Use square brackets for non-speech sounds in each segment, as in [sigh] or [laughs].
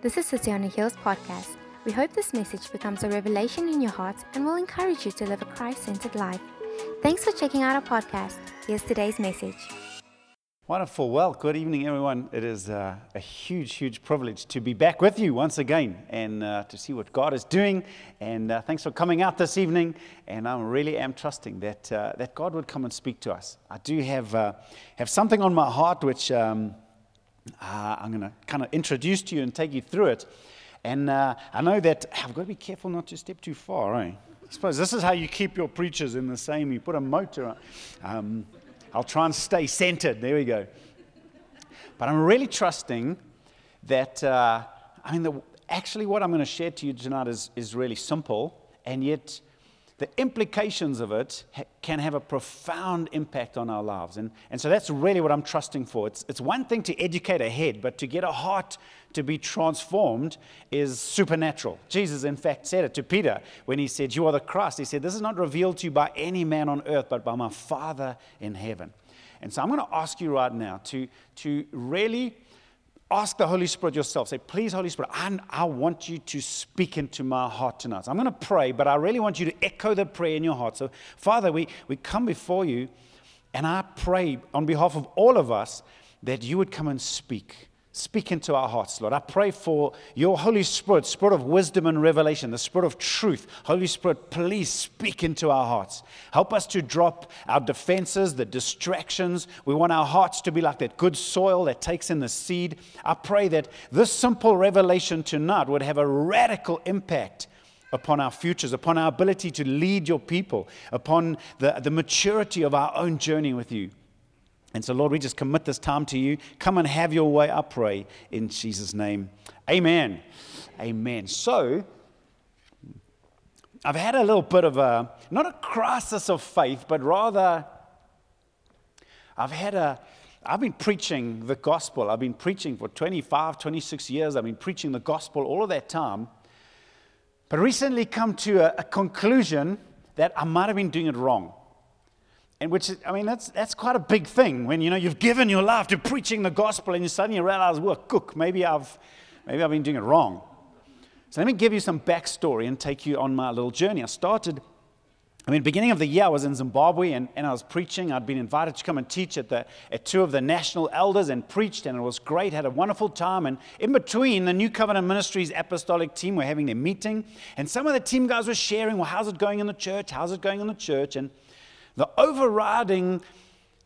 This is City on a Hills podcast. We hope this message becomes a revelation in your heart and will encourage you to live a Christ centered life. Thanks for checking out our podcast. Here's today's message. Wonderful. Well, good evening, everyone. It is uh, a huge, huge privilege to be back with you once again and uh, to see what God is doing. And uh, thanks for coming out this evening. And I really am trusting that, uh, that God would come and speak to us. I do have, uh, have something on my heart which um, uh, I'm going to kind of introduce to you and take you through it. And I know that [sighs] I've got to be careful not to step too far, eh? I suppose this is how you keep your preachers in the same. You put a motor on. Um, I'll try and stay centered. There we go. But I'm really trusting that, uh, I mean, the, actually, what I'm going to share to you tonight is, is really simple, and yet the implications of it ha- can have a profound impact on our lives. And, and so that's really what I'm trusting for. It's, it's one thing to educate a head, but to get a heart to be transformed is supernatural. Jesus, in fact, said it to Peter when he said, You are the Christ. He said, This is not revealed to you by any man on earth, but by my Father in heaven. And so I'm going to ask you right now to, to really ask the Holy Spirit yourself. Say, please, Holy Spirit, I, I want you to speak into my heart tonight. So I'm going to pray, but I really want you to echo the prayer in your heart. So, Father, we, we come before you, and I pray on behalf of all of us that you would come and speak. Speak into our hearts, Lord. I pray for your Holy Spirit, Spirit of wisdom and revelation, the Spirit of truth. Holy Spirit, please speak into our hearts. Help us to drop our defenses, the distractions. We want our hearts to be like that good soil that takes in the seed. I pray that this simple revelation tonight would have a radical impact upon our futures, upon our ability to lead your people, upon the, the maturity of our own journey with you. And so, Lord, we just commit this time to you. Come and have your way, I pray, in Jesus' name. Amen. Amen. So, I've had a little bit of a, not a crisis of faith, but rather, I've had a, I've been preaching the gospel. I've been preaching for 25, 26 years. I've been preaching the gospel all of that time. But recently come to a, a conclusion that I might have been doing it wrong. And which, I mean, that's, that's quite a big thing when, you know, you've given your life to preaching the gospel and you suddenly realize, well, cook, maybe I've, maybe I've been doing it wrong. So let me give you some backstory and take you on my little journey. I started, I mean, beginning of the year, I was in Zimbabwe and, and I was preaching. I'd been invited to come and teach at, the, at two of the national elders and preached, and it was great, had a wonderful time. And in between, the New Covenant Ministries apostolic team were having their meeting, and some of the team guys were sharing, well, how's it going in the church? How's it going in the church? And the overriding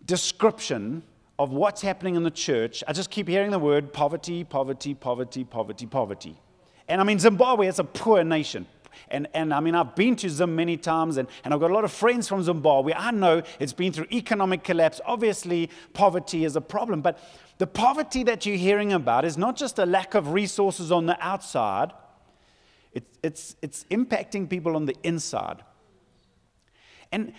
description of what's happening in the church, I just keep hearing the word poverty, poverty, poverty, poverty, poverty. And I mean, Zimbabwe is a poor nation. And, and I mean, I've been to Zim many times, and, and I've got a lot of friends from Zimbabwe. I know it's been through economic collapse. Obviously, poverty is a problem. But the poverty that you're hearing about is not just a lack of resources on the outside, it, it's, it's impacting people on the inside. And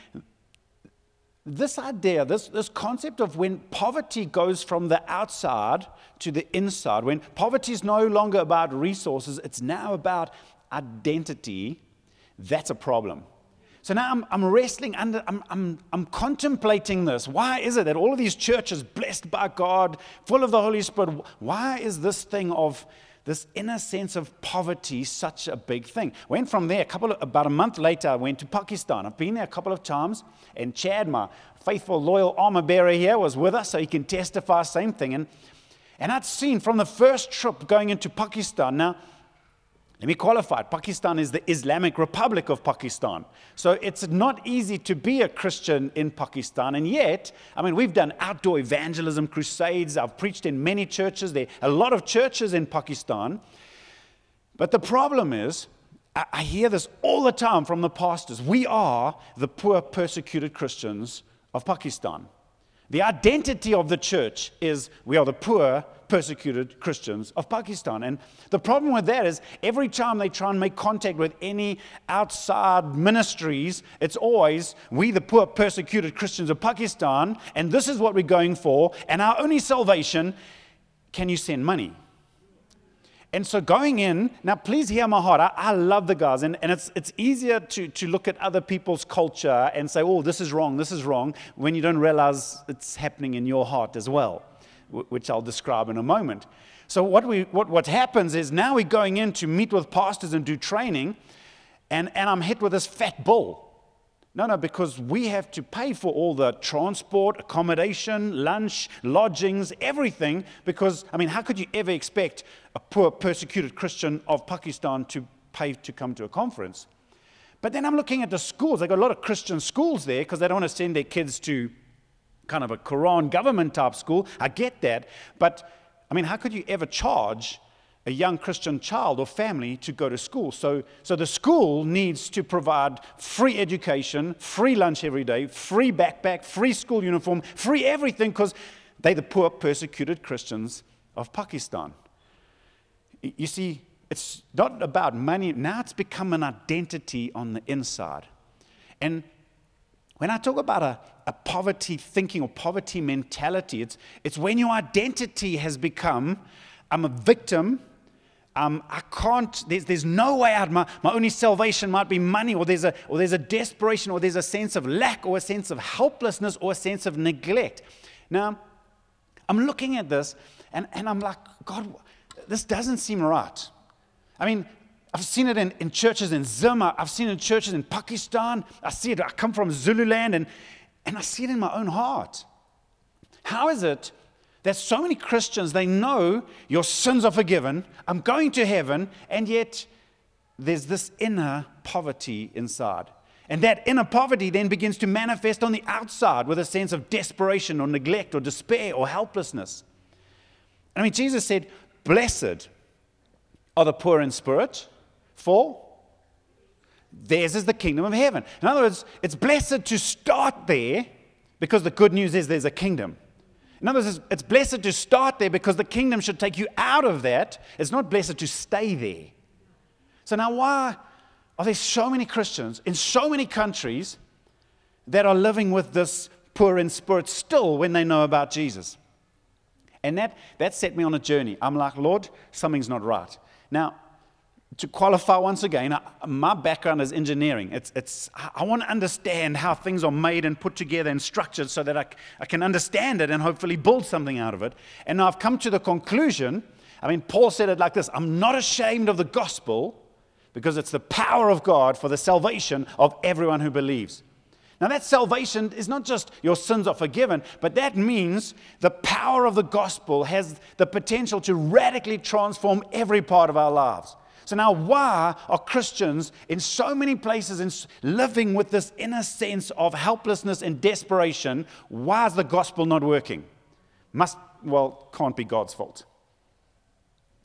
this idea, this, this concept of when poverty goes from the outside to the inside, when poverty is no longer about resources, it's now about identity, that's a problem. So now I'm, I'm wrestling under, I'm, I'm, I'm contemplating this. Why is it that all of these churches, blessed by God, full of the Holy Spirit, why is this thing of this inner sense of poverty such a big thing. Went from there, a couple of, about a month later, I went to Pakistan. I've been there a couple of times, and Chad, my faithful, loyal armor bearer here, was with us, so he can testify same thing. And, and I'd seen from the first trip going into Pakistan. Now, let me qualify it. Pakistan is the Islamic Republic of Pakistan. So it's not easy to be a Christian in Pakistan. And yet, I mean, we've done outdoor evangelism crusades. I've preached in many churches. There are a lot of churches in Pakistan. But the problem is, I hear this all the time from the pastors. We are the poor, persecuted Christians of Pakistan. The identity of the church is we are the poor, persecuted Christians of Pakistan. And the problem with that is every time they try and make contact with any outside ministries, it's always we, the poor, persecuted Christians of Pakistan, and this is what we're going for, and our only salvation can you send money? And so going in, now please hear my heart. I, I love the guys, and, and it's, it's easier to, to look at other people's culture and say, oh, this is wrong, this is wrong, when you don't realize it's happening in your heart as well, which I'll describe in a moment. So what, we, what, what happens is now we're going in to meet with pastors and do training, and, and I'm hit with this fat bill. No, no, because we have to pay for all the transport, accommodation, lunch, lodgings, everything. Because, I mean, how could you ever expect a poor, persecuted Christian of Pakistan to pay to come to a conference? But then I'm looking at the schools. They've got a lot of Christian schools there because they don't want to send their kids to kind of a Quran government type school. I get that. But, I mean, how could you ever charge a young Christian child or family to go to school. So, so the school needs to provide free education, free lunch every day, free backpack, free school uniform, free everything because they're the poor, persecuted Christians of Pakistan. You see, it's not about money. Now it's become an identity on the inside. And when I talk about a, a poverty thinking or poverty mentality, it's, it's when your identity has become I'm a victim um, I can't, there's, there's no way out. My, my only salvation might be money, or there's, a, or there's a desperation, or there's a sense of lack, or a sense of helplessness, or a sense of neglect. Now, I'm looking at this, and, and I'm like, God, this doesn't seem right. I mean, I've seen it in, in churches in Zimmer, I've seen it in churches in Pakistan, I see it, I come from Zululand, and, and I see it in my own heart. How is it there's so many Christians, they know your sins are forgiven, I'm going to heaven, and yet there's this inner poverty inside. And that inner poverty then begins to manifest on the outside with a sense of desperation or neglect or despair or helplessness. I mean, Jesus said, Blessed are the poor in spirit, for theirs is the kingdom of heaven. In other words, it's blessed to start there because the good news is there's a kingdom. In other words, it's blessed to start there because the kingdom should take you out of that. It's not blessed to stay there. So now, why are there so many Christians in so many countries that are living with this poor in spirit still when they know about Jesus? And that, that set me on a journey. I'm like, Lord, something's not right. Now, to qualify once again, my background is engineering. It's, it's, I want to understand how things are made and put together and structured so that I, I can understand it and hopefully build something out of it. And I've come to the conclusion I mean, Paul said it like this I'm not ashamed of the gospel because it's the power of God for the salvation of everyone who believes. Now, that salvation is not just your sins are forgiven, but that means the power of the gospel has the potential to radically transform every part of our lives. So now, why are Christians in so many places living with this inner sense of helplessness and desperation? Why is the gospel not working? Must, well, can't be God's fault.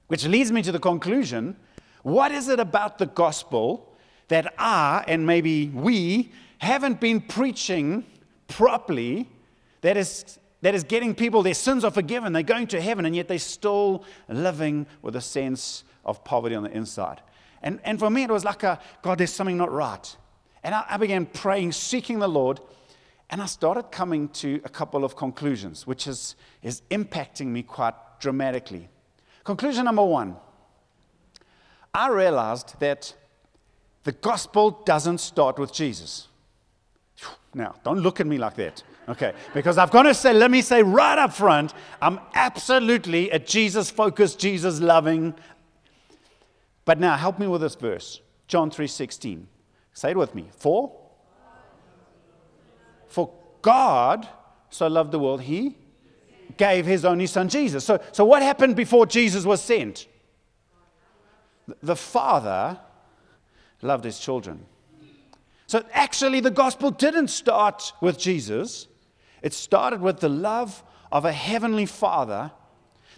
Which leads me to the conclusion what is it about the gospel that I and maybe we haven't been preaching properly that is that is getting people, their sins are forgiven, they're going to heaven, and yet they're still living with a sense of poverty on the inside. And, and for me, it was like, a, God, there's something not right. And I, I began praying, seeking the Lord, and I started coming to a couple of conclusions, which is, is impacting me quite dramatically. Conclusion number one I realized that the gospel doesn't start with Jesus. Now, don't look at me like that. Okay, because I've got to say, let me say right up front, I'm absolutely a Jesus focused, Jesus loving. But now help me with this verse. John 3:16. Say it with me. For For God so loved the world, he gave his only son Jesus. So, so what happened before Jesus was sent? The Father loved his children. So actually, the gospel didn't start with Jesus. It started with the love of a heavenly father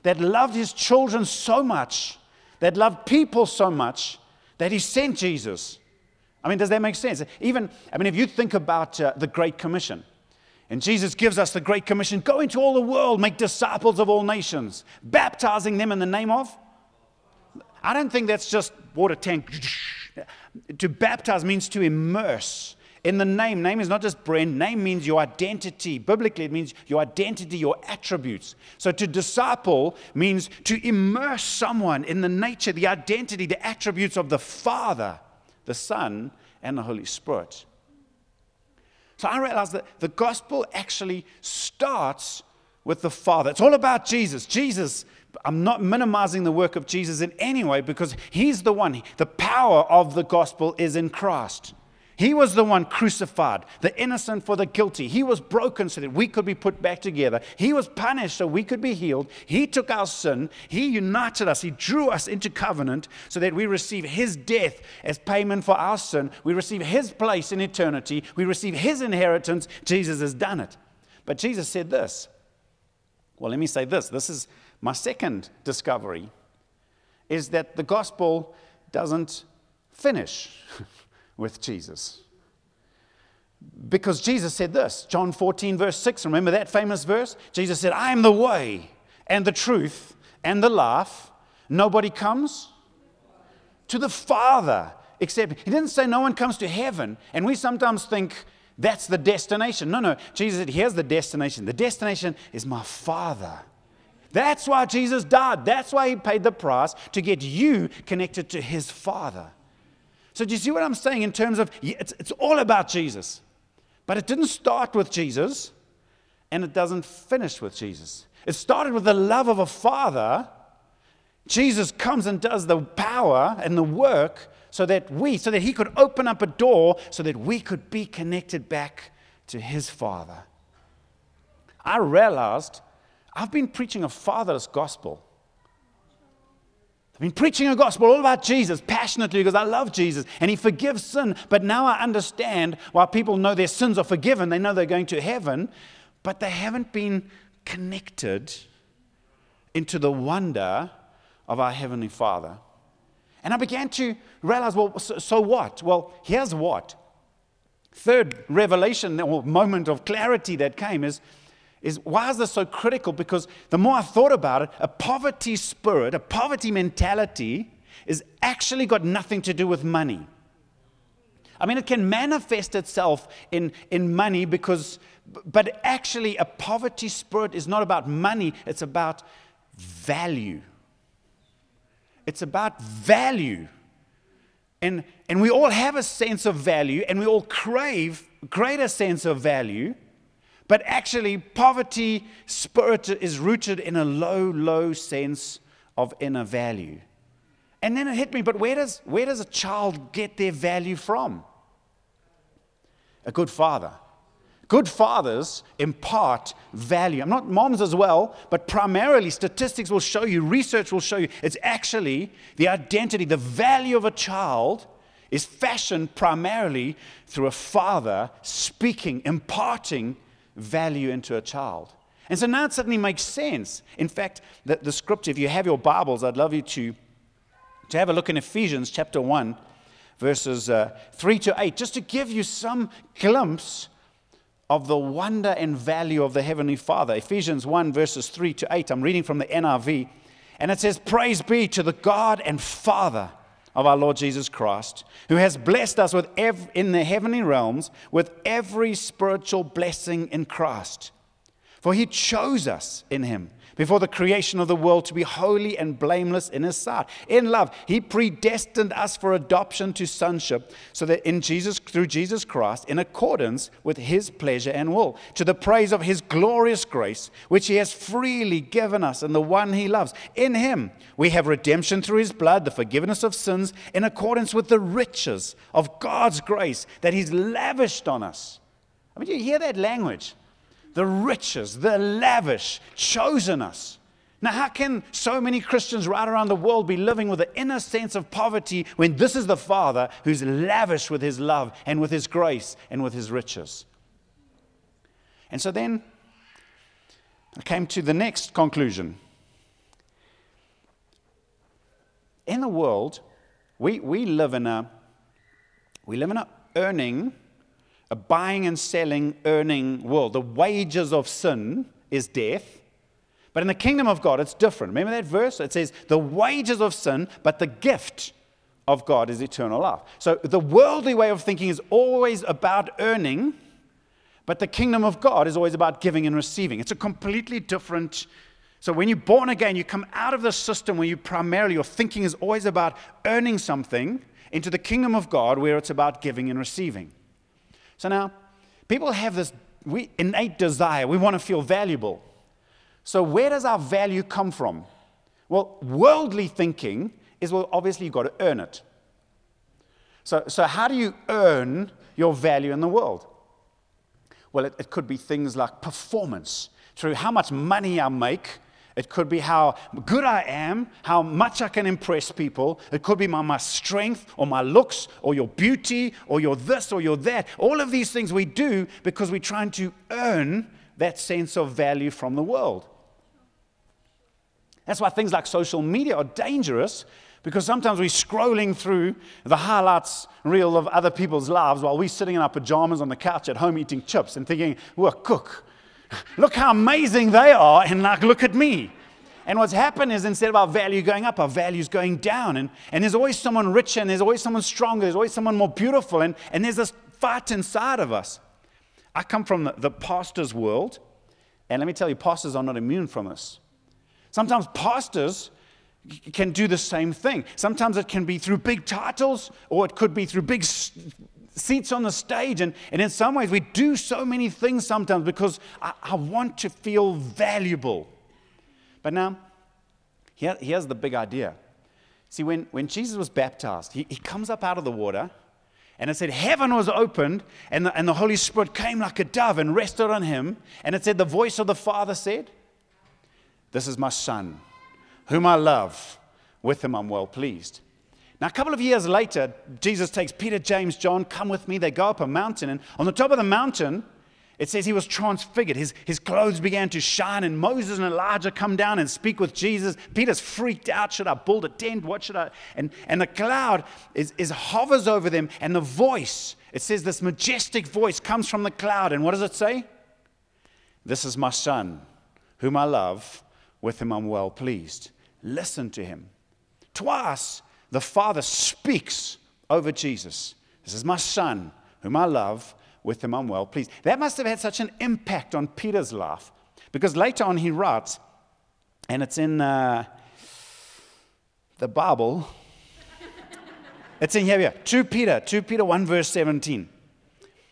that loved his children so much, that loved people so much, that he sent Jesus. I mean, does that make sense? Even, I mean, if you think about uh, the Great Commission, and Jesus gives us the Great Commission go into all the world, make disciples of all nations, baptizing them in the name of. I don't think that's just water tank. [laughs] to baptize means to immerse in the name, name is not just brand, name means your identity. Biblically, it means your identity, your attributes. So to disciple means to immerse someone in the nature, the identity, the attributes of the Father, the Son, and the Holy Spirit. So I realized that the gospel actually starts with the Father. It's all about Jesus. Jesus I'm not minimizing the work of Jesus in any way because he's the one. The power of the gospel is in Christ. He was the one crucified, the innocent for the guilty. He was broken so that we could be put back together. He was punished so we could be healed. He took our sin. He united us. He drew us into covenant so that we receive His death as payment for our sin. We receive His place in eternity. We receive His inheritance. Jesus has done it. But Jesus said this. Well, let me say this. This is my second discovery is that the gospel doesn't finish. [laughs] with Jesus. Because Jesus said this, John 14, verse 6. Remember that famous verse? Jesus said, I am the way and the truth and the life. Nobody comes to the Father except. He didn't say no one comes to heaven. And we sometimes think that's the destination. No, no. Jesus said, here's the destination. The destination is my Father. That's why Jesus died. That's why he paid the price to get you connected to his Father. So, do you see what I'm saying in terms of it's, it's all about Jesus? But it didn't start with Jesus, and it doesn't finish with Jesus. It started with the love of a father. Jesus comes and does the power and the work so that we, so that he could open up a door so that we could be connected back to his father. I realized I've been preaching a fatherless gospel I've been preaching a gospel all about Jesus passionately because I love Jesus and He forgives sin. But now I understand why people know their sins are forgiven. They know they're going to heaven, but they haven't been connected into the wonder of our Heavenly Father. And I began to realize well, so, so what? Well, here's what. Third revelation or moment of clarity that came is is why is this so critical? Because the more I thought about it, a poverty spirit, a poverty mentality, is actually got nothing to do with money. I mean, it can manifest itself in, in money because, but actually, a poverty spirit is not about money, it's about value. It's about value. And, and we all have a sense of value, and we all crave greater sense of value. But actually, poverty spirit is rooted in a low, low sense of inner value. And then it hit me, but where does, where does a child get their value from? A good father. Good fathers impart value. I'm not moms as well, but primarily statistics will show you, research will show you, it's actually the identity, the value of a child is fashioned primarily through a father speaking, imparting value into a child. And so now it suddenly makes sense. In fact, the, the scripture, if you have your Bibles, I'd love you to, to have a look in Ephesians chapter 1, verses uh, 3 to 8, just to give you some glimpse of the wonder and value of the Heavenly Father. Ephesians 1, verses 3 to 8. I'm reading from the NRV. And it says, Praise be to the God and Father of our Lord Jesus Christ, who has blessed us with ev- in the heavenly realms with every spiritual blessing in Christ. For he chose us in him before the creation of the world to be holy and blameless in his sight. In love, he predestined us for adoption to sonship, so that in Jesus through Jesus Christ, in accordance with his pleasure and will, to the praise of his glorious grace, which he has freely given us in the one he loves. In him we have redemption through his blood, the forgiveness of sins, in accordance with the riches of God's grace that he's lavished on us. I mean, you hear that language the riches, the lavish, chosen us. Now, how can so many Christians right around the world be living with an inner sense of poverty when this is the Father who's lavish with his love and with his grace and with his riches? And so then I came to the next conclusion. In the world, we, we live in a we live in a earning a buying and selling, earning world. The wages of sin is death. But in the kingdom of God, it's different. Remember that verse? It says, the wages of sin, but the gift of God is eternal life. So the worldly way of thinking is always about earning, but the kingdom of God is always about giving and receiving. It's a completely different. So when you're born again, you come out of the system where you primarily, your thinking is always about earning something into the kingdom of God where it's about giving and receiving. So now, people have this innate desire. We want to feel valuable. So, where does our value come from? Well, worldly thinking is well, obviously you've got to earn it. So, so how do you earn your value in the world? Well, it, it could be things like performance, through how much money I make. It could be how good I am, how much I can impress people. It could be my, my strength or my looks or your beauty or your this or your that. All of these things we do because we're trying to earn that sense of value from the world. That's why things like social media are dangerous because sometimes we're scrolling through the highlights reel of other people's lives while we're sitting in our pajamas on the couch at home eating chips and thinking, well, cook. Look how amazing they are, and like, look at me. And what's happened is instead of our value going up, our value's going down. And, and there's always someone richer, and there's always someone stronger, there's always someone more beautiful, and, and there's this fight inside of us. I come from the, the pastor's world, and let me tell you, pastors are not immune from this. Sometimes pastors can do the same thing. Sometimes it can be through big titles, or it could be through big seats on the stage. And, and in some ways, we do so many things sometimes because I, I want to feel valuable. But now, here, here's the big idea. See, when, when Jesus was baptized, he, he comes up out of the water, and it said, Heaven was opened, and the, and the Holy Spirit came like a dove and rested on him. And it said, The voice of the Father said, This is my Son whom I love, with him I'm well pleased. Now, a couple of years later, Jesus takes Peter, James, John, come with me. They go up a mountain, and on the top of the mountain, it says he was transfigured. His, his clothes began to shine, and Moses and Elijah come down and speak with Jesus. Peter's freaked out. Should I build a tent? What should I? And, and the cloud is, is hovers over them, and the voice, it says this majestic voice comes from the cloud. And what does it say? This is my son, whom I love, with him I'm well pleased. Listen to him. Twice, the Father speaks over Jesus. This is my Son, whom I love, with him I'm well pleased. That must have had such an impact on Peter's life because later on he writes, and it's in uh, the Bible. [laughs] it's in here, here. 2 Peter, 2 Peter 1, verse 17.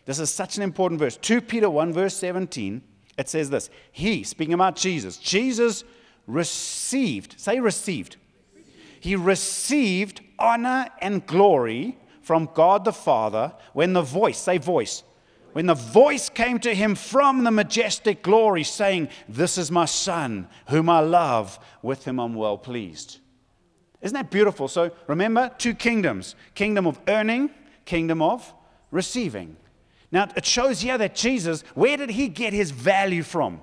This is such an important verse. 2 Peter 1, verse 17. It says this He, speaking about Jesus, Jesus received, say received. He received honor and glory from God the Father when the voice, say voice, when the voice came to him from the majestic glory, saying, This is my Son, whom I love, with him I'm well pleased. Isn't that beautiful? So remember, two kingdoms kingdom of earning, kingdom of receiving. Now, it shows here that Jesus, where did he get his value from?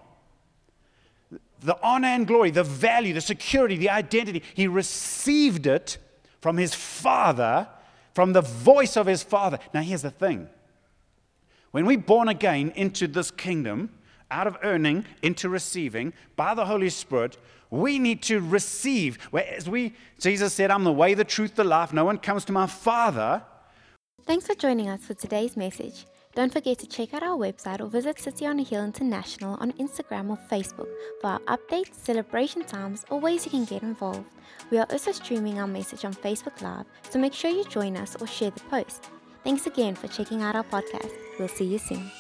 The honor and glory, the value, the security, the identity. He received it from his father, from the voice of his father. Now, here's the thing when we're born again into this kingdom, out of earning into receiving by the Holy Spirit, we need to receive. Whereas we, Jesus said, I'm the way, the truth, the life. No one comes to my Father. Thanks for joining us for today's message. Don't forget to check out our website or visit City on a Hill International on Instagram or Facebook for our updates, celebration times, or ways you can get involved. We are also streaming our message on Facebook Live, so make sure you join us or share the post. Thanks again for checking out our podcast. We'll see you soon.